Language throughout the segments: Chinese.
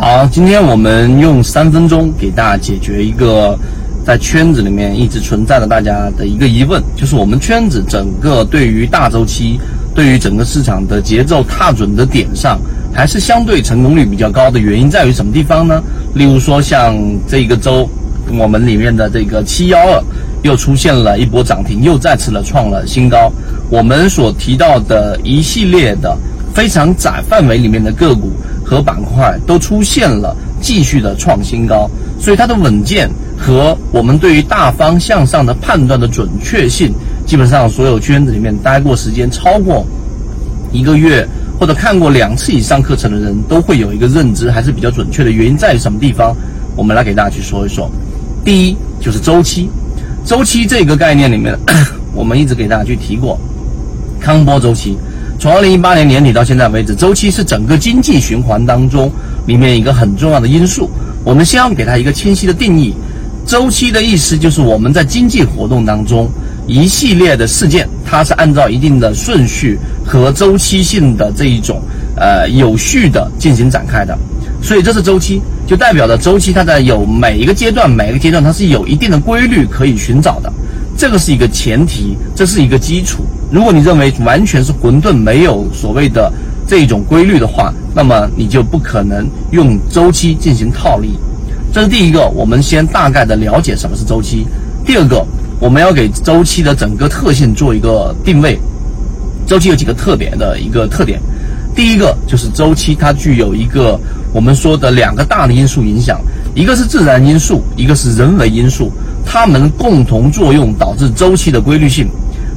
好，今天我们用三分钟给大家解决一个在圈子里面一直存在的大家的一个疑问，就是我们圈子整个对于大周期，对于整个市场的节奏踏准的点上，还是相对成功率比较高的原因在于什么地方呢？例如说像这个周，我们里面的这个七幺二又出现了一波涨停，又再次的创了新高。我们所提到的一系列的非常窄范围里面的个股。和板块都出现了继续的创新高，所以它的稳健和我们对于大方向上的判断的准确性，基本上所有圈子里面待过时间超过一个月或者看过两次以上课程的人都会有一个认知还是比较准确的。原因在于什么地方？我们来给大家去说一说。第一就是周期，周期这个概念里面，我们一直给大家去提过康波周期。从二零一八年年底到现在为止，周期是整个经济循环当中里面一个很重要的因素。我们先要给它一个清晰的定义。周期的意思就是我们在经济活动当中一系列的事件，它是按照一定的顺序和周期性的这一种呃有序的进行展开的。所以这是周期，就代表着周期它在有每一个阶段，每一个阶段它是有一定的规律可以寻找的。这个是一个前提，这是一个基础。如果你认为完全是混沌，没有所谓的这种规律的话，那么你就不可能用周期进行套利。这是第一个，我们先大概的了解什么是周期。第二个，我们要给周期的整个特性做一个定位。周期有几个特点的一个特点，第一个就是周期它具有一个我们说的两个大的因素影响，一个是自然因素，一个是人为因素。它们共同作用导致周期的规律性，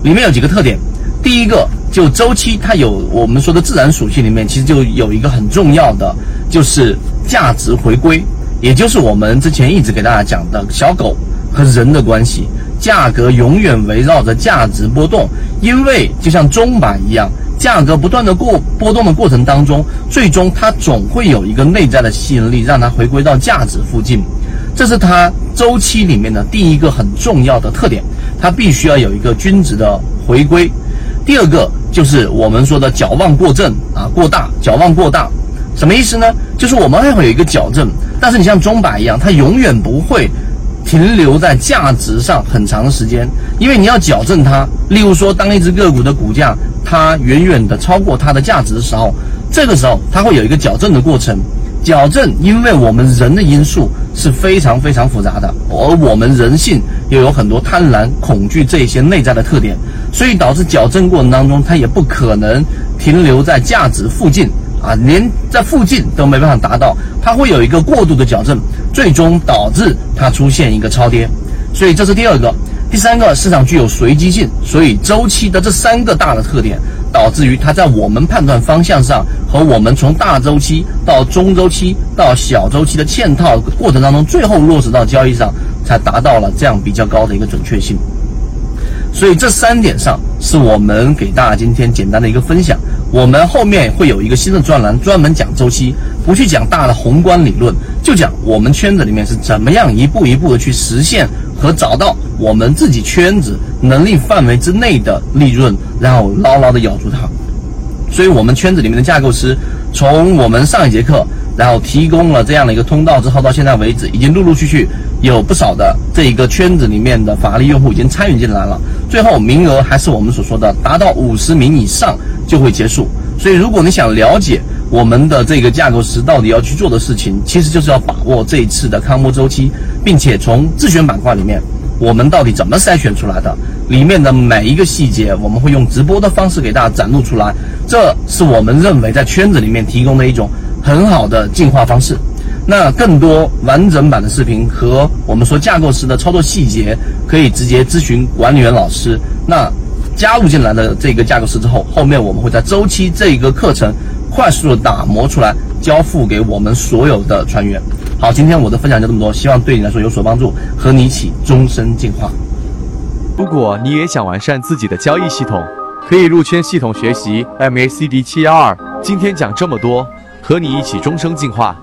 里面有几个特点。第一个，就周期它有我们说的自然属性里面，其实就有一个很重要的，就是价值回归，也就是我们之前一直给大家讲的小狗和人的关系，价格永远围绕着价值波动，因为就像钟摆一样，价格不断的过波动的过程当中，最终它总会有一个内在的吸引力，让它回归到价值附近。这是它周期里面的第一个很重要的特点，它必须要有一个均值的回归。第二个就是我们说的矫枉过正啊，过大，矫枉过大，什么意思呢？就是我们还会有一个矫正，但是你像钟摆一样，它永远不会停留在价值上很长的时间，因为你要矫正它。例如说，当一只个股的股价它远远的超过它的价值的时候，这个时候它会有一个矫正的过程。矫正，因为我们人的因素是非常非常复杂的，而我们人性又有很多贪婪、恐惧这些内在的特点，所以导致矫正过程当中，它也不可能停留在价值附近啊，连在附近都没办法达到，它会有一个过度的矫正，最终导致它出现一个超跌，所以这是第二个。第三个，市场具有随机性，所以周期的这三个大的特点。导致于它在我们判断方向上和我们从大周期到中周期到小周期的嵌套过程当中，最后落实到交易上，才达到了这样比较高的一个准确性。所以这三点上是我们给大家今天简单的一个分享。我们后面会有一个新的专栏，专门讲周期，不去讲大的宏观理论，就讲我们圈子里面是怎么样一步一步的去实现和找到我们自己圈子能力范围之内的利润，然后牢牢的咬住它。所以，我们圈子里面的架构师，从我们上一节课，然后提供了这样的一个通道之后，到现在为止，已经陆陆续续有不少的这一个圈子里面的法律用户已经参与进来了。最后名额还是我们所说的，达到五十名以上。就会结束，所以如果你想了解我们的这个架构师到底要去做的事情，其实就是要把握这一次的康波周期，并且从自选板块里面，我们到底怎么筛选出来的，里面的每一个细节，我们会用直播的方式给大家展露出来，这是我们认为在圈子里面提供的一种很好的进化方式。那更多完整版的视频和我们说架构师的操作细节，可以直接咨询管理员老师。那。加入进来的这个架构师之后，后面我们会在周期这一个课程快速的打磨出来，交付给我们所有的船员。好，今天我的分享就这么多，希望对你来说有所帮助，和你一起终身进化。如果你也想完善自己的交易系统，可以入圈系统学习 MACD 七幺二。今天讲这么多，和你一起终生进化。